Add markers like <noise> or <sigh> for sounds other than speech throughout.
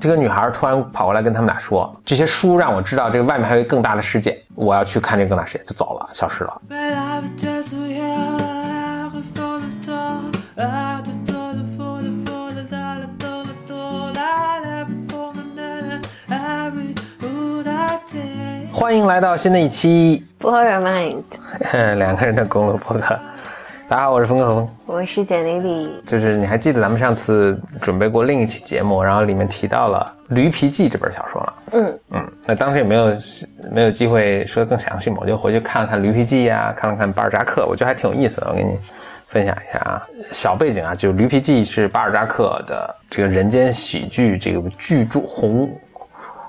这个女孩突然跑过来跟他们俩说：“这些书让我知道这个外面还有更大的世界，我要去看这个更大世界。”就走了，消失了。欢迎来到新的一期 your mind，两个人的公路博客。大家好，我是峰哥峰。我是简丽丽。就是你还记得咱们上次准备过另一期节目，然后里面提到了《驴皮记》这本小说了。嗯，嗯，那当时也没有没有机会说的更详细嘛，我就回去看了看《驴皮记》呀，看了看巴尔扎克，我觉得还挺有意思的。我给你分享一下啊，小背景啊，就《驴皮记》是巴尔扎克的这个人间喜剧这个巨著红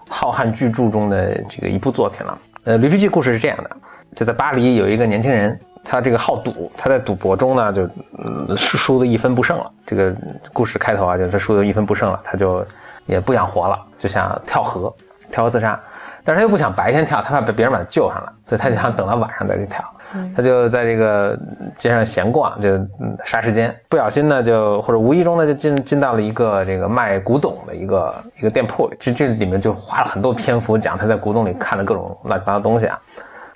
浩瀚巨著中的这个一部作品了。呃，《驴皮记》故事是这样的，就在巴黎有一个年轻人，他这个好赌，他在赌博中呢就嗯输输的一分不剩了。这个故事开头啊，就是他输的一分不剩了，他就也不想活了，就想跳河，跳河自杀。但是他又不想白天跳，他怕被别人把他救上来，所以他就想等到晚上再去跳。他就在这个街上闲逛，就嗯杀时间。不小心呢，就或者无意中呢，就进进到了一个这个卖古董的一个一个店铺里。这这里面就花了很多篇幅讲他在古董里看的各种乱七八糟东西啊。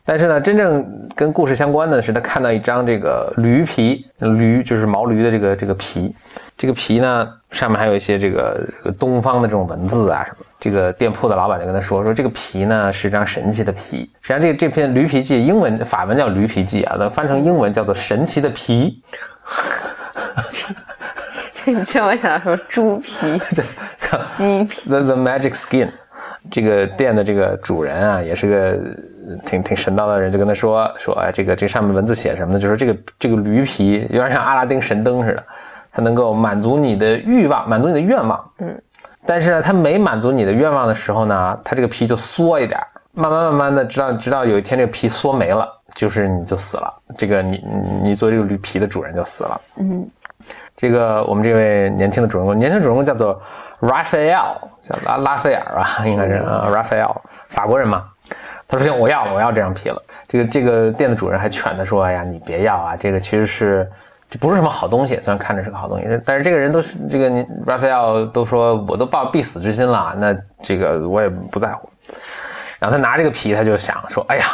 但是呢，真正跟故事相关的是，他看到一张这个驴皮，驴就是毛驴的这个这个皮，这个皮呢上面还有一些这个这个东方的这种文字啊什么。这个店铺的老板就跟他说说，这个皮呢是张神奇的皮。实际上，这这篇驴皮记，英文法文叫驴皮记啊，那翻成英文叫做神奇的皮。<laughs> 你这我想说猪皮、<laughs> 这叫鸡皮，The The Magic Skin，这个店的这个主人啊，也是个呃挺挺神叨的人，就跟他说说，哎，这个这上面文字写什么呢？就说这个这个驴皮有点像阿拉丁神灯似的，它能够满足你的欲望，满足你的愿望。嗯，但是呢，它没满足你的愿望的时候呢，它这个皮就缩一点，慢慢慢慢的，直到直到有一天这个皮缩没了，就是你就死了。这个你你你做这个驴皮的主人就死了。嗯，这个我们这位年轻的主人公，年轻主人公叫做 Raphael，叫拉拉斐尔吧，<laughs> 应该是啊，Raphael，法国人嘛。他说：“行，我要了，我要这张皮了。”这个这个店的主人还劝他说：“哎呀，你别要啊，这个其实是这不是什么好东西，虽然看着是个好东西，但是这个人都是这个你 Raphael 都说我都抱必死之心了，那这个我也不在乎。”然后他拿这个皮，他就想说：“哎呀。”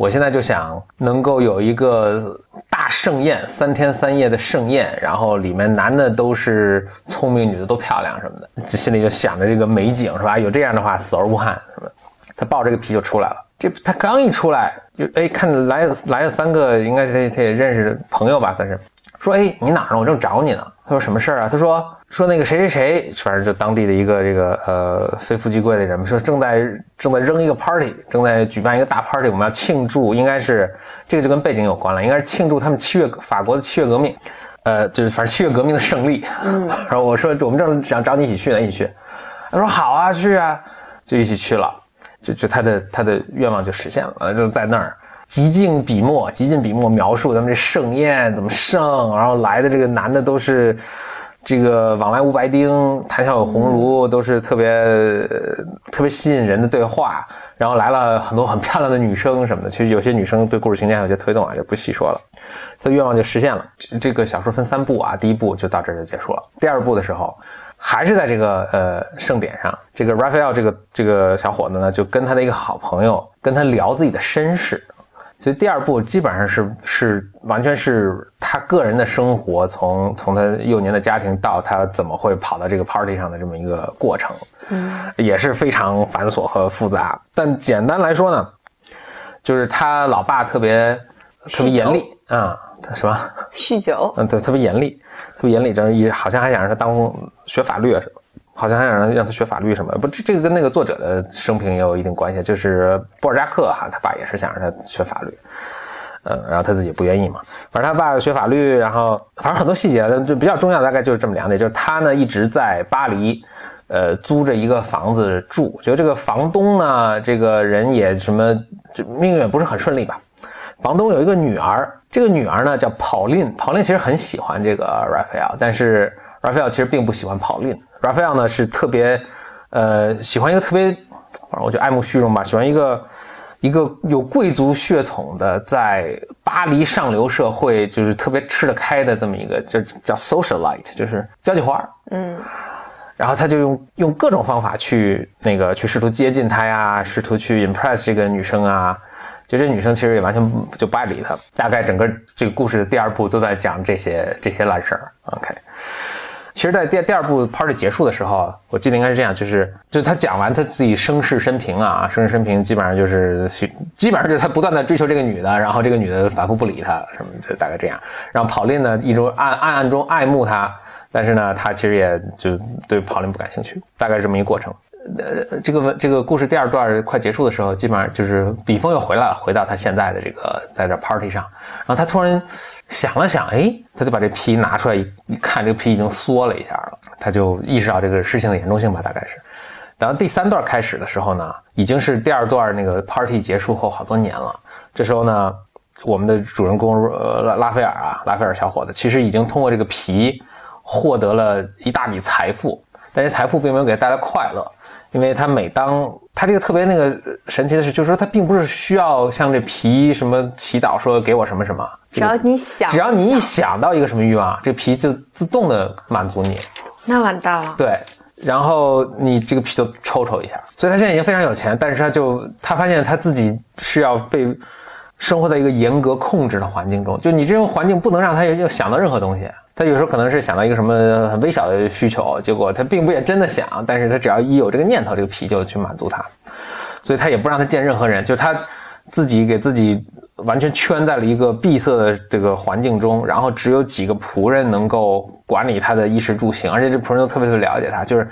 我现在就想能够有一个大盛宴，三天三夜的盛宴，然后里面男的都是聪明，女的都漂亮什么的，这心里就想着这个美景是吧？有这样的话，死而无憾什么。他抱这个皮就出来了，这他刚一出来就哎看来来了三个，应该是他他也认识朋友吧，算是。说哎你哪儿呢？我正找你呢。他说什么事儿啊？他说说那个谁谁谁，反正就当地的一个这个呃非富即贵的人，说正在正在扔一个 party，正在举办一个大 party，我们要庆祝，应该是这个就跟背景有关了，应该是庆祝他们七月法国的七月革命，呃，就是反正七月革命的胜利。嗯，<laughs> 然后我说我们正想找你一起去呢，一起去。他说好啊，去啊，就一起去了，就就他的他的愿望就实现了，就在那儿。极尽笔墨，极尽笔墨描述咱们这盛宴怎么盛，然后来的这个男的都是这个往来无白丁，谈笑有鸿儒，都是特别、呃特别吸引人的对话。然后来了很多很漂亮的女生什么的，其实有些女生对故事情节还有些推动啊，就不细说了。他的愿望就实现了。这这个小说分三部啊，第一部就到这儿就结束了。第二部的时候，还是在这个呃盛典上，这个 Raphael 这个这个小伙子呢，就跟他的一个好朋友跟他聊自己的身世。所以第二部基本上是是完全是他个人的生活，从从他幼年的家庭到他怎么会跑到这个 party 上的这么一个过程，嗯，也是非常繁琐和复杂。但简单来说呢，就是他老爸特别特别严厉啊，他什么？酗酒，嗯，对，特别严厉，特别严厉，这一好像还想让他当学法律啊什么，好像还想让让他学法律什么，不，这这个跟那个作者的生平也有一定关系，就是布尔扎克哈，他爸也是想让他学法律，嗯，然后他自己不愿意嘛，反正他爸学法律，然后反正很多细节就比较重要，大概就是这么两点，就是他呢一直在巴黎。呃，租着一个房子住，觉得这个房东呢，这个人也什么，就命运不是很顺利吧。房东有一个女儿，这个女儿呢叫跑令，跑令其实很喜欢这个 Raphael，但是 Raphael 其实并不喜欢跑令。Raphael 呢是特别，呃，喜欢一个特别，反正我就爱慕虚荣吧，喜欢一个一个有贵族血统的，在巴黎上流社会就是特别吃得开的这么一个，就叫 socialite，就是交际花儿。嗯，然后他就用用各种方法去那个去试图接近她呀，试图去 impress 这个女生啊。就这女生其实也完全就不爱理他。大概整个这个故事的第二部都在讲这些这些烂事儿。OK，其实，在第第二部 party 结束的时候，我记得应该是这样，就是就他讲完他自己生世生平啊，生世生平基本上就是基本上就是他不断的追求这个女的，然后这个女的反复不理他什么，就大概这样。然后跑令呢，一直暗暗暗中爱慕他，但是呢，他其实也就对跑令不感兴趣，大概是这么一个过程。呃，这个这个故事第二段快结束的时候，基本上就是笔锋又回来了，回到他现在的这个在这 party 上，然后他突然想了想，哎，他就把这皮拿出来一看，这个皮已经缩了一下了，他就意识到这个事情的严重性吧，大概是。然后第三段开始的时候呢，已经是第二段那个 party 结束后好多年了。这时候呢，我们的主人公呃拉斐尔啊，拉斐尔小伙子，其实已经通过这个皮获得了一大笔财富，但是财富并没有给他带来快乐。因为他每当他这个特别那个神奇的是，就是说他并不是需要像这皮什么祈祷说给我什么什么，只要你想，只要你一想到一个什么欲望，这皮就自动的满足你。那完蛋了。对，然后你这个皮就抽抽一下，所以他现在已经非常有钱，但是他就他发现他自己是要被生活在一个严格控制的环境中，就你这种环境不能让他又想到任何东西。他有时候可能是想到一个什么很微小的需求，结果他并不也真的想，但是他只要一有这个念头，这个皮就去满足他，所以他也不让他见任何人，就是他自己给自己完全圈在了一个闭塞的这个环境中，然后只有几个仆人能够管理他的衣食住行，而且这仆人都特别特别了解他，就是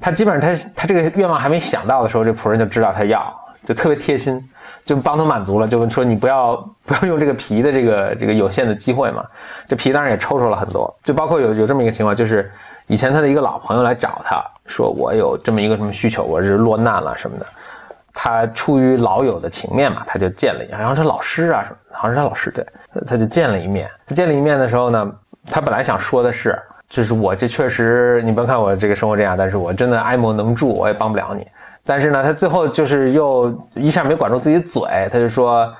他基本上他他这个愿望还没想到的时候，这仆人就知道他要，就特别贴心。就帮他满足了，就说你不要不要用这个皮的这个这个有限的机会嘛。这皮当然也抽抽了很多，就包括有有这么一个情况，就是以前他的一个老朋友来找他说，我有这么一个什么需求，我是落难了什么的。他出于老友的情面嘛，他就见了一下，然后他老师啊什么，好像是他老师对，他就见了一面。见了一面的时候呢，他本来想说的是，就是我这确实，你不要看我这个生活这样，但是我真的爱莫能助，我也帮不了你。但是呢，他最后就是又一下没管住自己嘴，他就说：“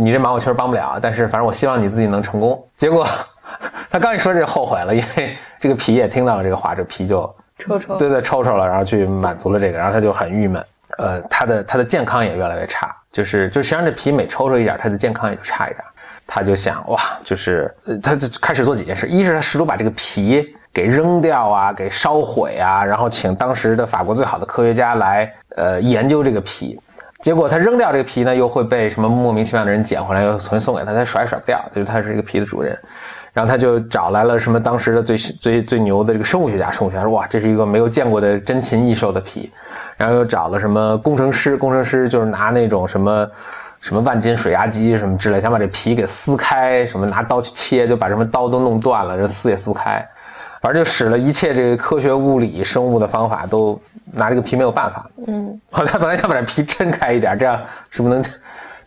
你这忙我确实帮不了，但是反正我希望你自己能成功。”结果 <laughs> 他刚一说这后悔了，因为这个皮也听到了这个话，这皮就抽抽，对对抽抽了，然后去满足了这个，然后他就很郁闷。呃，他的他的健康也越来越差，就是就实际上这皮每抽抽一点，他的健康也就差一点。他就想哇，就是他就开始做几件事，一是他试图把这个皮。给扔掉啊，给烧毁啊，然后请当时的法国最好的科学家来呃研究这个皮，结果他扔掉这个皮呢，又会被什么莫名其妙的人捡回来，又重新送给他，他甩也甩不掉，就是他是一个皮的主人。然后他就找来了什么当时的最最最牛的这个生物学家，生物学家说哇，这是一个没有见过的珍禽异兽的皮。然后又找了什么工程师，工程师就是拿那种什么什么万斤水压机什么之类，想把这皮给撕开，什么拿刀去切，就把什么刀都弄断了，人撕也撕不开。反正就使了一切这个科学、物理、生物的方法，都拿这个皮没有办法。嗯，他本来想把这皮撑开一点，这样是不是能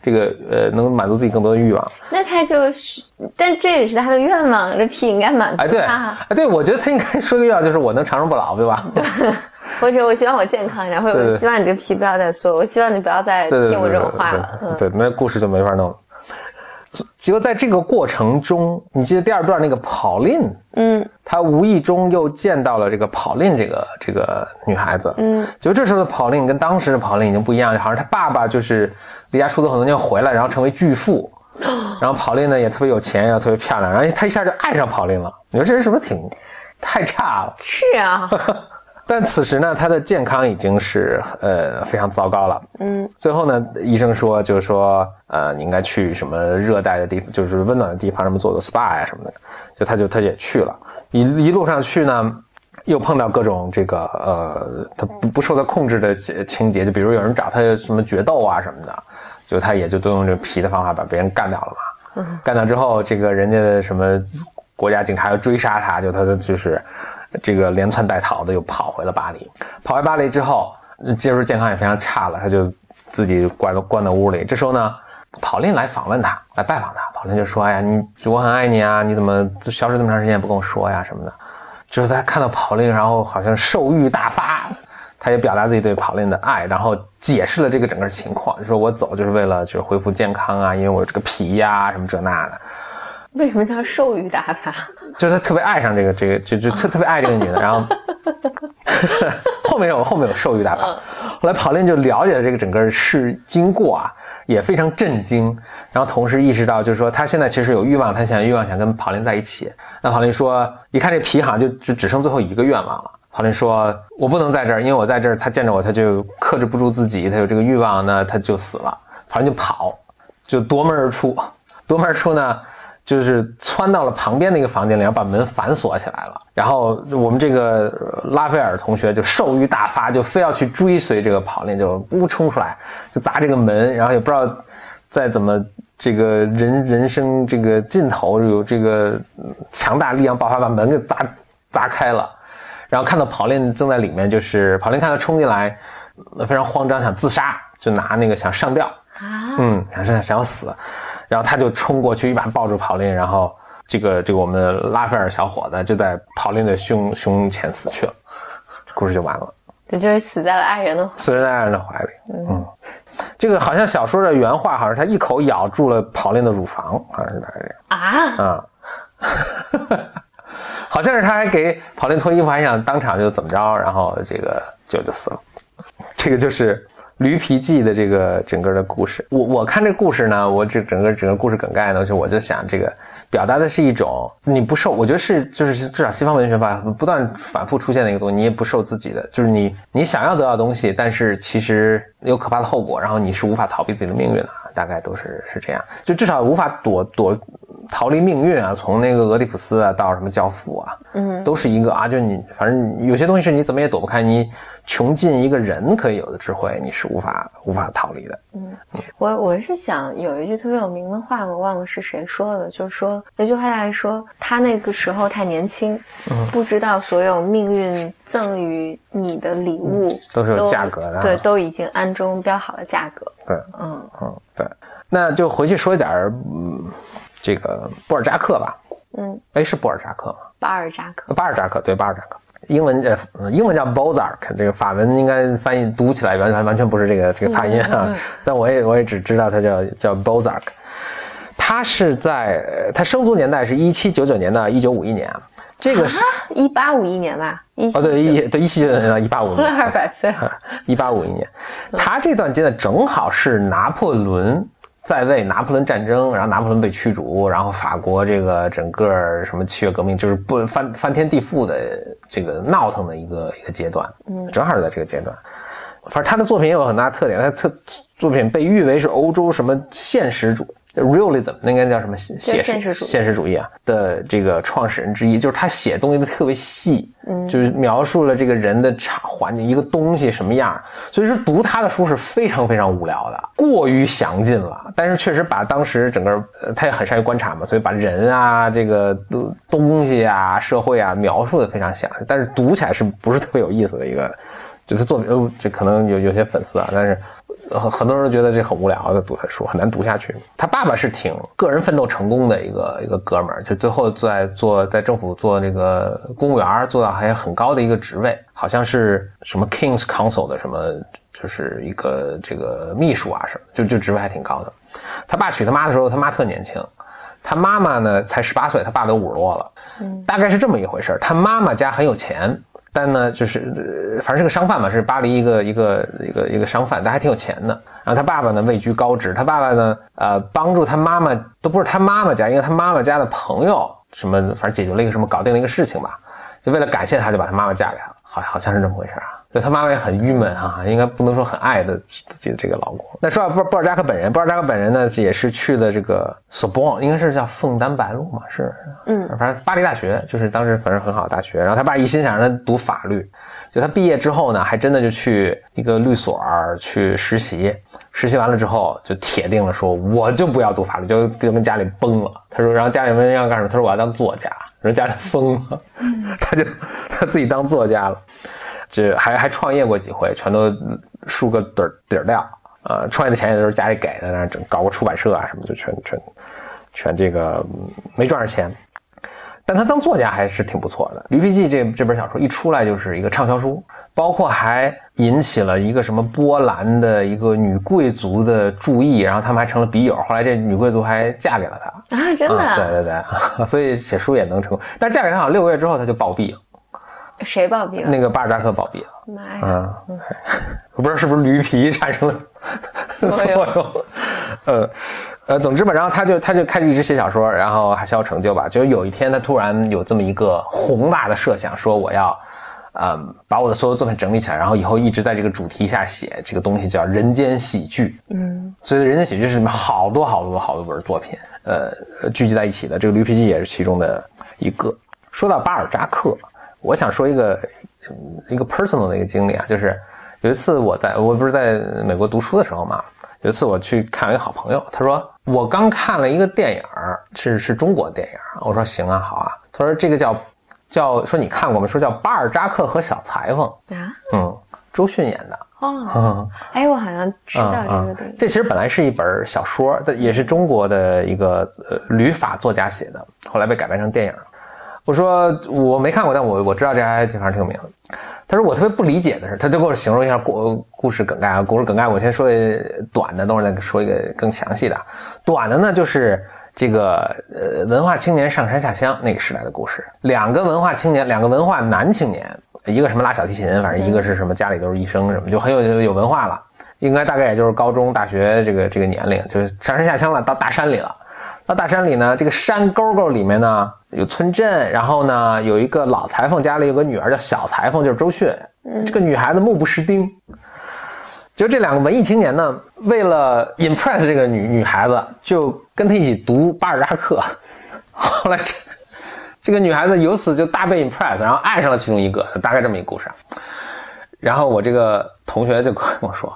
这个呃能满足自己更多的欲望？那他就是，但这也是他的愿望，这皮应该满足他。哎，对，哎，对，我觉得他应该说个愿望，就是我能长生不老，对吧？<laughs> 或者我希望我健康，然后我希望你这个皮不要再缩，我希望你不要再听我这种话了。对，那故事就没法弄了。结果在这个过程中，你记得第二段那个跑令，嗯，他无意中又见到了这个跑令这个这个女孩子，嗯，就这时候的跑令跟当时的跑令已经不一样，好像他爸爸就是离家出走很多年回来，然后成为巨富，<gasps> 然后跑令呢也特别有钱，然后特别漂亮，然后他一下就爱上跑令了。你说这人是不是挺太差了？是啊。<laughs> 但此时呢，他的健康已经是呃非常糟糕了。嗯，最后呢，医生说就是说，呃，你应该去什么热带的地方，就是温暖的地方，什么做做 SPA 呀什么的。就他就他也去了，一一路上去呢，又碰到各种这个呃，他不不受他控制的情节，就比如有人找他什么决斗啊什么的，就他也就都用这皮的方法把别人干掉了嘛。嗯，干掉之后，这个人家的什么国家警察要追杀他，就他的就是。这个连窜带逃的又跑回了巴黎，跑回巴黎之后，接触健康也非常差了，他就自己关关在屋里。这时候呢，跑令来访问他，来拜访他。跑令就说：“哎呀，你我很爱你啊，你怎么消失这么长时间也不跟我说呀什么的。”就是他看到跑令，然后好像兽欲大发，他也表达自己对跑令的爱，然后解释了这个整个情况，就说我走就是为了就是恢复健康啊，因为我这个皮呀什么这那的。为什么叫兽欲大发？就是他特别爱上这个这个，就就特特别爱这个女的，然后 <laughs> 后面有后面有授予大法，后来跑林就了解了这个整个事经过啊，也非常震惊，然后同时意识到就是说他现在其实有欲望，他想欲望想跟跑林在一起。那跑林说，一看这皮好像就就只剩最后一个愿望了。跑林说，我不能在这儿，因为我在这儿，他见着我他就克制不住自己，他有这个欲望，那他就死了。跑林就跑，就夺门而出，夺门而出呢。就是窜到了旁边的一个房间里，然后把门反锁起来了。然后我们这个拉斐尔同学就兽欲大发，就非要去追随这个跑链，就呜冲出来，就砸这个门。然后也不知道再怎么这个人人生这个尽头有这个强大力量爆发，把门给砸砸开了。然后看到跑链正在里面，就是跑链看到冲进来，非常慌张，想自杀，就拿那个想上吊啊，嗯，想想想要死。然后他就冲过去，一把抱住跑林，然后这个这个我们拉斐尔小伙子就在跑林的胸胸前死去了，故事就完了。这就是死在了爱人的死在爱人的怀里。嗯，这个好像小说的原话，好像他一口咬住了跑林的乳房，好像是大概这样。啊啊，<laughs> 好像是他还给跑林脱衣服，还想当场就怎么着，然后这个就就死了。这个就是。驴皮记的这个整个的故事，我我看这故事呢，我这整个整个故事梗概呢，就我就想这个表达的是一种你不受，我觉得是就是至少西方文学吧，不断反复出现的一个东西，你也不受自己的，就是你你想要得到东西，但是其实有可怕的后果，然后你是无法逃避自己的命运的，大概都是是这样，就至少无法躲躲逃离命运啊，从那个俄狄浦斯啊到什么教父啊，嗯，都是一个啊，就你反正有些东西是你怎么也躲不开你。穷尽一个人可以有的智慧，你是无法无法逃离的。嗯，我我是想有一句特别有名的话，我忘了是谁说的，就是说那句话来说，他那个时候太年轻，嗯不知道所有命运赠予你的礼物都是有价格的，对，都已经暗中标好了价格。对，嗯嗯，对，那就回去说一点嗯，这个布尔扎克吧。嗯，哎，是布尔扎克吗？巴尔扎克，巴尔扎克，对，巴尔扎克。英文叫英文叫 Bozark，这个法文应该翻译读起来完全完全不是这个这个发音啊，<laughs> 但我也我也只知道他叫叫 Bozark，他是在他生卒年代是一七九九年到一九五一年啊，这个是一八五一年吧？哦对一对一七九九年到一八五，活 <laughs> 了二百岁，一八五一年，他这段阶段正好是拿破仑。在位，拿破仑战争，然后拿破仑被驱逐，然后法国这个整个什么七月革命，就是不翻翻天地覆的这个闹腾的一个一个阶段，嗯，正好是在这个阶段。反正他的作品也有很大特点，他特作品被誉为是欧洲什么现实主。Realism 那应该叫什么写现实现实主义啊的这个创始人之一，就是他写东西都特别细，嗯，就是描述了这个人的场环境，一个东西什么样，所以说读他的书是非常非常无聊的，过于详尽了。但是确实把当时整个他也很善于观察嘛，所以把人啊这个东西啊社会啊描述的非常详细，但是读起来是不是特别有意思的一个，就是作品，呃，这可能有有些粉丝啊，但是。很很多人都觉得这很无聊的读他书，很难读下去。他爸爸是挺个人奋斗成功的一个一个哥们儿，就最后在做在政府做那个公务员，做到还很高的一个职位，好像是什么 King's Council 的什么，就是一个这个秘书啊什么，就就职位还挺高的。他爸娶他妈的时候，他妈特年轻，他妈妈呢才十八岁，他爸都五十多了，大概是这么一回事他妈妈家很有钱。但呢，就是反正是个商贩嘛，是巴黎一个一个一个一个商贩，但还挺有钱的。然后他爸爸呢位居高职，他爸爸呢，呃，帮助他妈妈都不是他妈妈家，因为他妈妈家的朋友什么，反正解决了一个什么，搞定了一个事情吧。就为了感谢他，就把他妈妈嫁给他，好好像是这么回事啊。就他妈妈也很郁闷啊，应该不能说很爱的自己的这个老公。那说到布布尔扎克本人，布尔扎克本人呢也是去的这个索邦，应该是叫枫丹白露嘛，是，嗯，反正巴黎大学就是当时反正很好的大学。然后他爸一心想让他读法律，就他毕业之后呢，还真的就去一个律所去实习，实习完了之后就铁定了说我就不要读法律，就就跟家里崩了。他说，然后家里问要干什么，他说我要当作家。人家里疯了，<laughs> 他就 <laughs> 他自己当作家了。就还还创业过几回，全都输个底儿底儿掉。呃，创业的钱也都是家里给的，然后整搞个出版社啊什么，就全全全这个没赚着钱。但他当作家还是挺不错的。《驴皮记》这这本小说一出来就是一个畅销书，包括还引起了一个什么波兰的一个女贵族的注意，然后他们还成了笔友。后来这女贵族还嫁给了他。啊，真的、啊，对对对，<laughs> 所以写书也能成功。但嫁给他好像六个月之后他就暴毙了，谁暴毙了？那个巴尔扎克暴毙了。妈呀！嗯，我不知道是不是驴皮产生了作用用，呃呃，总之吧，然后他就他就开始一直写小说，然后还小有成就吧。就有一天他突然有这么一个宏大的设想，说我要，嗯，把我的所有作品整理起来，然后以后一直在这个主题下写这个东西叫人间喜剧。嗯所以人间喜剧是里面好多好多好多本作品，呃，聚集在一起的。这个《驴皮记》也是其中的一个。说到巴尔扎克，我想说一个嗯一个 personal 的一个经历啊，就是有一次我在我不是在美国读书的时候嘛，有一次我去看一个好朋友，他说我刚看了一个电影儿，是是中国电影儿，我说行啊好啊，他说这个叫叫说你看过吗？说叫巴尔扎克和小裁缝，啊嗯，周迅演的。哦，嗯哎，我好像知道这个嗯电影。这其实本来是一本小说，但也是中国的一个呃旅法作家写的，后来被改编成电影了。我说我没看过，但我我知道这还挺反正挺有名的。他说我特别不理解的是，他就给我形容一下故故事梗概啊，故事梗概我先说短的，等会儿再说一个更详细的。短的呢就是这个呃文化青年上山下乡那个时代的故事，两个文化青年，两个文化男青年，一个什么拉小提琴，反正一个是什么家里都是医生什么，就很有有文化了。应该大概也就是高中、大学这个这个年龄，就是上山下乡了，到大山里了。到大山里呢，这个山沟沟里面呢有村镇，然后呢有一个老裁缝家里有个女儿叫小裁缝，就是周迅。这个女孩子目不识丁。就这两个文艺青年呢，为了 impress 这个女女孩子，就跟她一起读巴尔扎克。后来这这个女孩子由此就大被 impress，然后爱上了其中一个，大概这么一个故事啊。然后我这个同学就跟我说，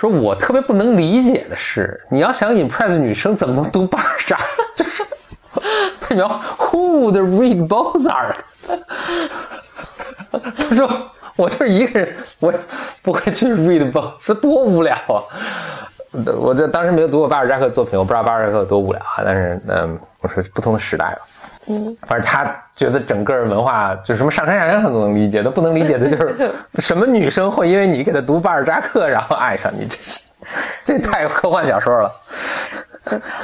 说我特别不能理解的是，你要想 impress 女生，怎么能读巴尔扎？就是他描 Who would read Mozart？他说我就是一个人，我不会去 read b o z a r t 说多无聊啊！我这当时没有读过巴尔扎克的作品，我不知道巴尔扎克有多无聊啊。但是嗯，我说不同的时代吧。嗯，反正他觉得整个文化就是什么上山下乡他都能理解，他不能理解的就是 <laughs> 什么女生会因为你给他读巴尔扎克然后爱上你，这是 <laughs> 这太科幻小说了。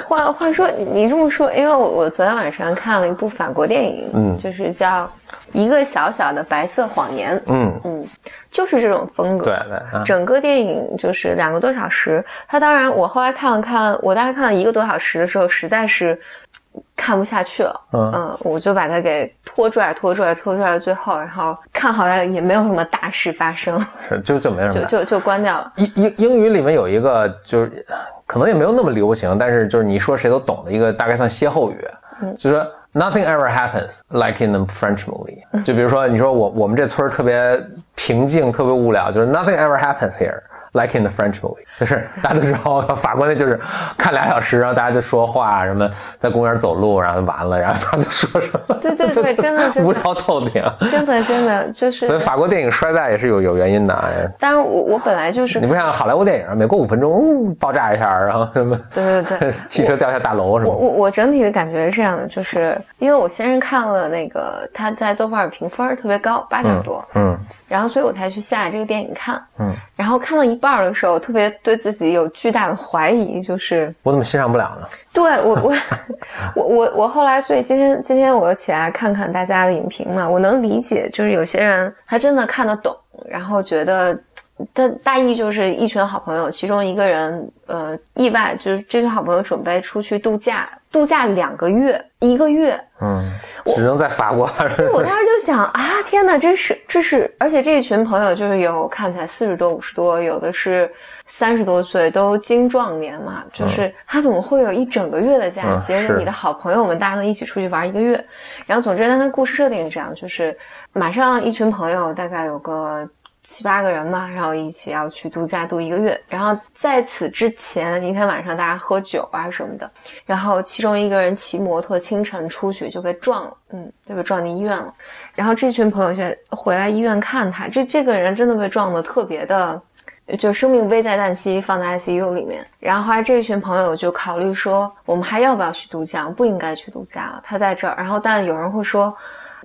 话话说，你这么说，因为我我昨天晚上看了一部法国电影，嗯。就是叫《一个小小的白色谎言》，嗯，嗯，就是这种风格。对对啊，整个电影就是两个多小时，他当然我后来看了看，我大概看了一个多小时的时候，实在是看不下去了，嗯我就把它给拖拽、拖拽、拖拽到最后，然后看好像也没有什么大事发生，是就就没什么。就就就关掉了。英英英语里面有一个就是可能也没有那么流行，但是就是你说谁都懂的一个大概算歇后语，嗯就是说 nothing ever happens like in a French movie。<laughs> 就比如说你说我我们这村特别平静，特别无聊，就是 nothing ever happens here。Like in the French movie，<laughs> 就是大家都知道法国那就是看俩小时，然后大家就说话，什么在公园走路，然后完了，然后不知道就说什么，对对 <laughs> 对真的是无聊透顶。真的真的就是，所以法国电影衰败也是有有原因的。哎当然我我本来就是你不像好莱坞电影，每过五分钟、嗯爆炸一下，然后什么对对对 <laughs> 汽车掉下大楼什么。我我我整体的感觉是这样的，就是因为我先是看了那个他在豆瓣儿评分特别高，八点多，嗯然后所以我才去下这个电影看。嗯，然后看到一半儿的时候，特别对自己有巨大的怀疑，就是我怎么欣赏不了呢？对我我 <laughs> 我我我后来，所以今天今天我又起来看看大家的影评嘛，我能理解，就是有些人他真的看得懂，然后觉得。他大意就是一群好朋友，其中一个人呃意外就是这群好朋友准备出去度假，度假两个月，一个月，嗯，只能在法国。我当时就想啊，天哪，这是这是，而且这一群朋友就是有看起来四十多、五十多，有的是三十多岁，都精壮年嘛，就是他怎么会有一整个月的假期？嗯而且你的好朋友们大家能一起出去玩一个月，然后总之，他的故事设定是这样，就是马上一群朋友，大概有个。七八个人吧，然后一起要去度假度一个月，然后在此之前一天晚上大家喝酒啊什么的，然后其中一个人骑摩托清晨出去就被撞了，嗯，就被撞进医院了。然后这群朋友就回来医院看他，这这个人真的被撞的特别的就生命危在旦夕，放在 ICU 里面。然后后来这一群朋友就考虑说，我们还要不要去度假？不应该去度假了，他在这儿。然后但有人会说。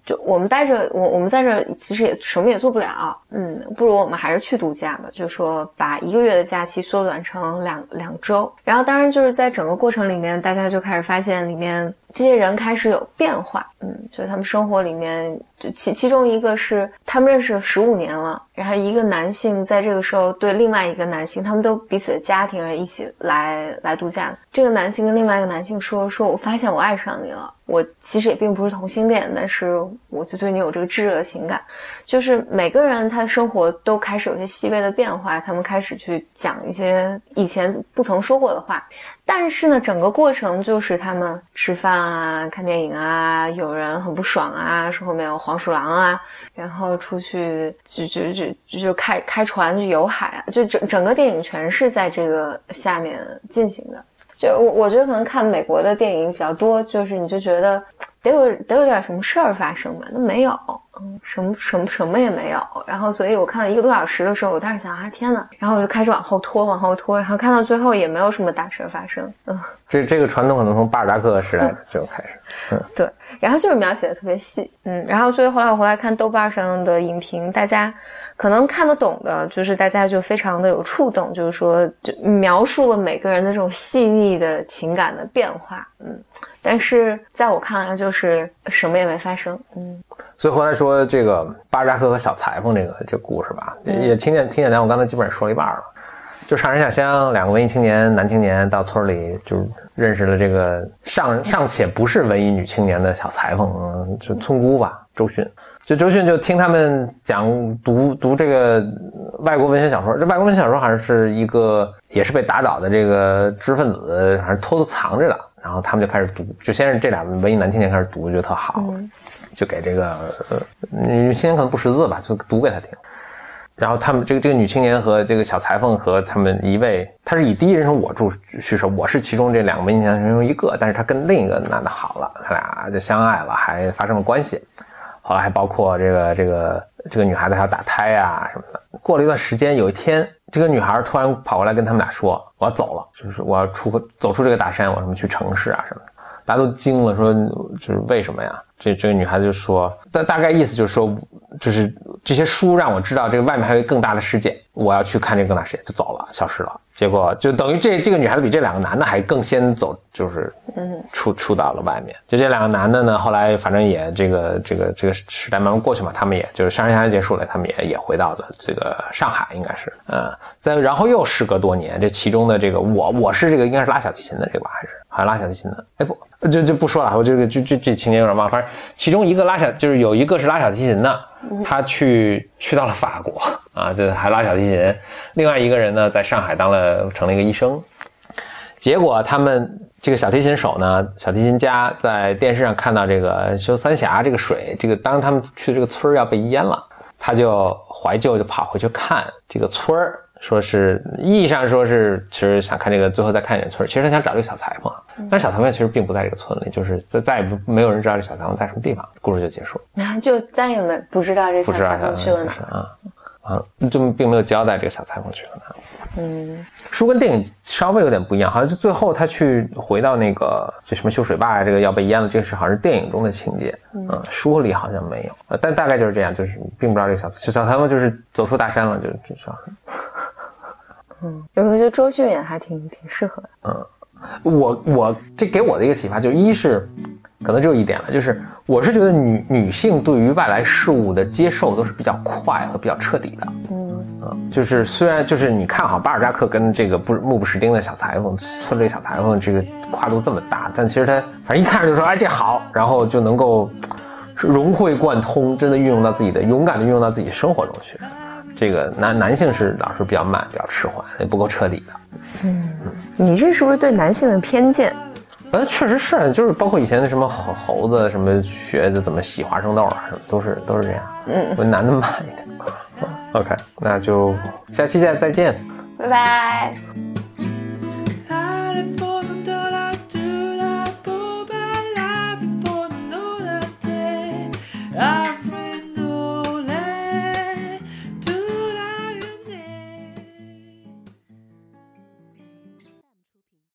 就我们待着，我我们在这其实也什么也做不了，嗯，不如我们还是去度假吧。就是说，把一个月的假期缩短成两两周。然后，当然就是在整个过程里面，大家就开始发现里面这些人开始有变化，嗯，就他们生活里面，就其其中一个是他们认识了十五年了，然后一个男性在这个时候对另外一个男性，他们都彼此的家庭人一起来来度假。这个男性跟另外一个男性说：“说我发现我爱上你了。”我其实也并不是同性恋，但是我就对你有这个炙热的情感。就是每个人他的生活都开始有些细微的变化，他们开始去讲一些以前不曾说过的话。但是呢，整个过程就是他们吃饭啊、看电影啊，有人很不爽啊，说后面有黄鼠狼啊，然后出去就就就就开开船去游海啊，就整整个电影全是在这个下面进行的。就我我觉得可能看美国的电影比较多，就是你就觉得得有得有点什么事儿发生吧，那没有，嗯，什么什么什么也没有。然后所以我看了一个多小时的时候，我当时想啊天呐，然后我就开始往后拖，往后拖，然后看到最后也没有什么大事发生。嗯，这这个传统可能从巴尔扎克时代就开始。嗯，对，然后就是描写的特别细，嗯，然后所以后来我回来看豆瓣上的影评，大家可能看得懂的，就是大家就非常的有触动，就是说就描述了每个人的这种细腻的情感的变化，嗯，但是在我看来就是什么也没发生，嗯，所以后来说这个巴扎克和小裁缝这个这故事吧，也听见听见咱我刚才基本上说了一半了。就上山下乡，两个文艺青年男青年到村里，就认识了这个尚尚且不是文艺女青年的小裁缝，嗯，就村姑吧，周迅。就周迅就听他们讲读读这个外国文学小说，这外国文学小说好像是一个也是被打倒的这个知识分子，还是偷偷藏着的。然后他们就开始读，就先是这俩文艺男青年开始读，觉得特好，就给这个呃女青年可能不识字吧，就读给他听。然后他们这个这个女青年和这个小裁缝和他们一位，他是以第一人称我住叙述，我是其中这两个文艺男人中一个，但是他跟另一个男的好了，他俩就相爱了，还发生了关系。后来还包括这个这个这个女孩子还要打胎呀什么的。过了一段时间，有一天这个女孩突然跑过来跟他们俩说：“我要走了，就是我要出走出这个大山，我什么去城市啊什么的。”大家都惊了，说就是为什么呀？这这个女孩子就说，大大概意思就是说，就是这些书让我知道这个外面还有更大的世界，我要去看这个更大世界，就走了，消失了。结果就等于这这个女孩子比这两个男的还更先走，就是嗯出出到了外面。就这两个男的呢，后来反正也这个这个这个时代慢慢过去嘛，他们也就是上山下乡结束了，他们也也回到了这个上海，应该是嗯，再然后又时隔多年，这其中的这个我我是这个应该是拉小提琴的这个吧，还是好像拉小提琴的？哎不。就就不说了，我这个就这这情节有点忘，反正其中一个拉小就是有一个是拉小提琴的，他去去到了法国啊，就还拉小提琴。另外一个人呢，在上海当了成了一个医生。结果他们这个小提琴手呢，小提琴家在电视上看到这个修三峡这个水，这个当他们去的这个村要被淹了，他就怀旧就跑回去看这个村儿。说是意义上说是，其实想看这个，最后再看一眼村。其实他想找这个小裁缝，但是小裁缝其实并不在这个村里，就是再再也不没有人知道这小裁缝在什么地方。故事就结束，然后就再也没不知道这小裁缝去了哪啊啊，就并没有交代这个小裁缝去了哪。嗯，书跟电影稍微有点不一样，好像就最后他去回到那个就什么修水坝啊，这个要被淹了，这个是好像是电影中的情节，嗯，书里好像没有，呃，但大概就是这样，就是并不知道这个小小裁缝就是走出大山了，就至少。嗯，有时候觉得周迅也还挺挺适合的。嗯，我我这给我的一个启发，就一是可能只有一点了，就是我是觉得女女性对于外来事物的接受都是比较快和比较彻底的。嗯嗯，就是虽然就是你看好，巴尔扎克跟这个不目不识丁的小裁缝村里小裁缝这个跨度这么大，但其实他反正一看就说哎这好，然后就能够融会贯通，真的运用到自己的勇敢的运用到自己生活中去。这个男男性是老是比较慢，比较迟缓，也不够彻底的。嗯，你这是不是对男性的偏见？呃，确实是，就是包括以前的什么猴猴子，什么学的怎么洗花生豆啊，什么都是都是这样。嗯，我男的慢一点。OK，那就下期见，再见，拜拜。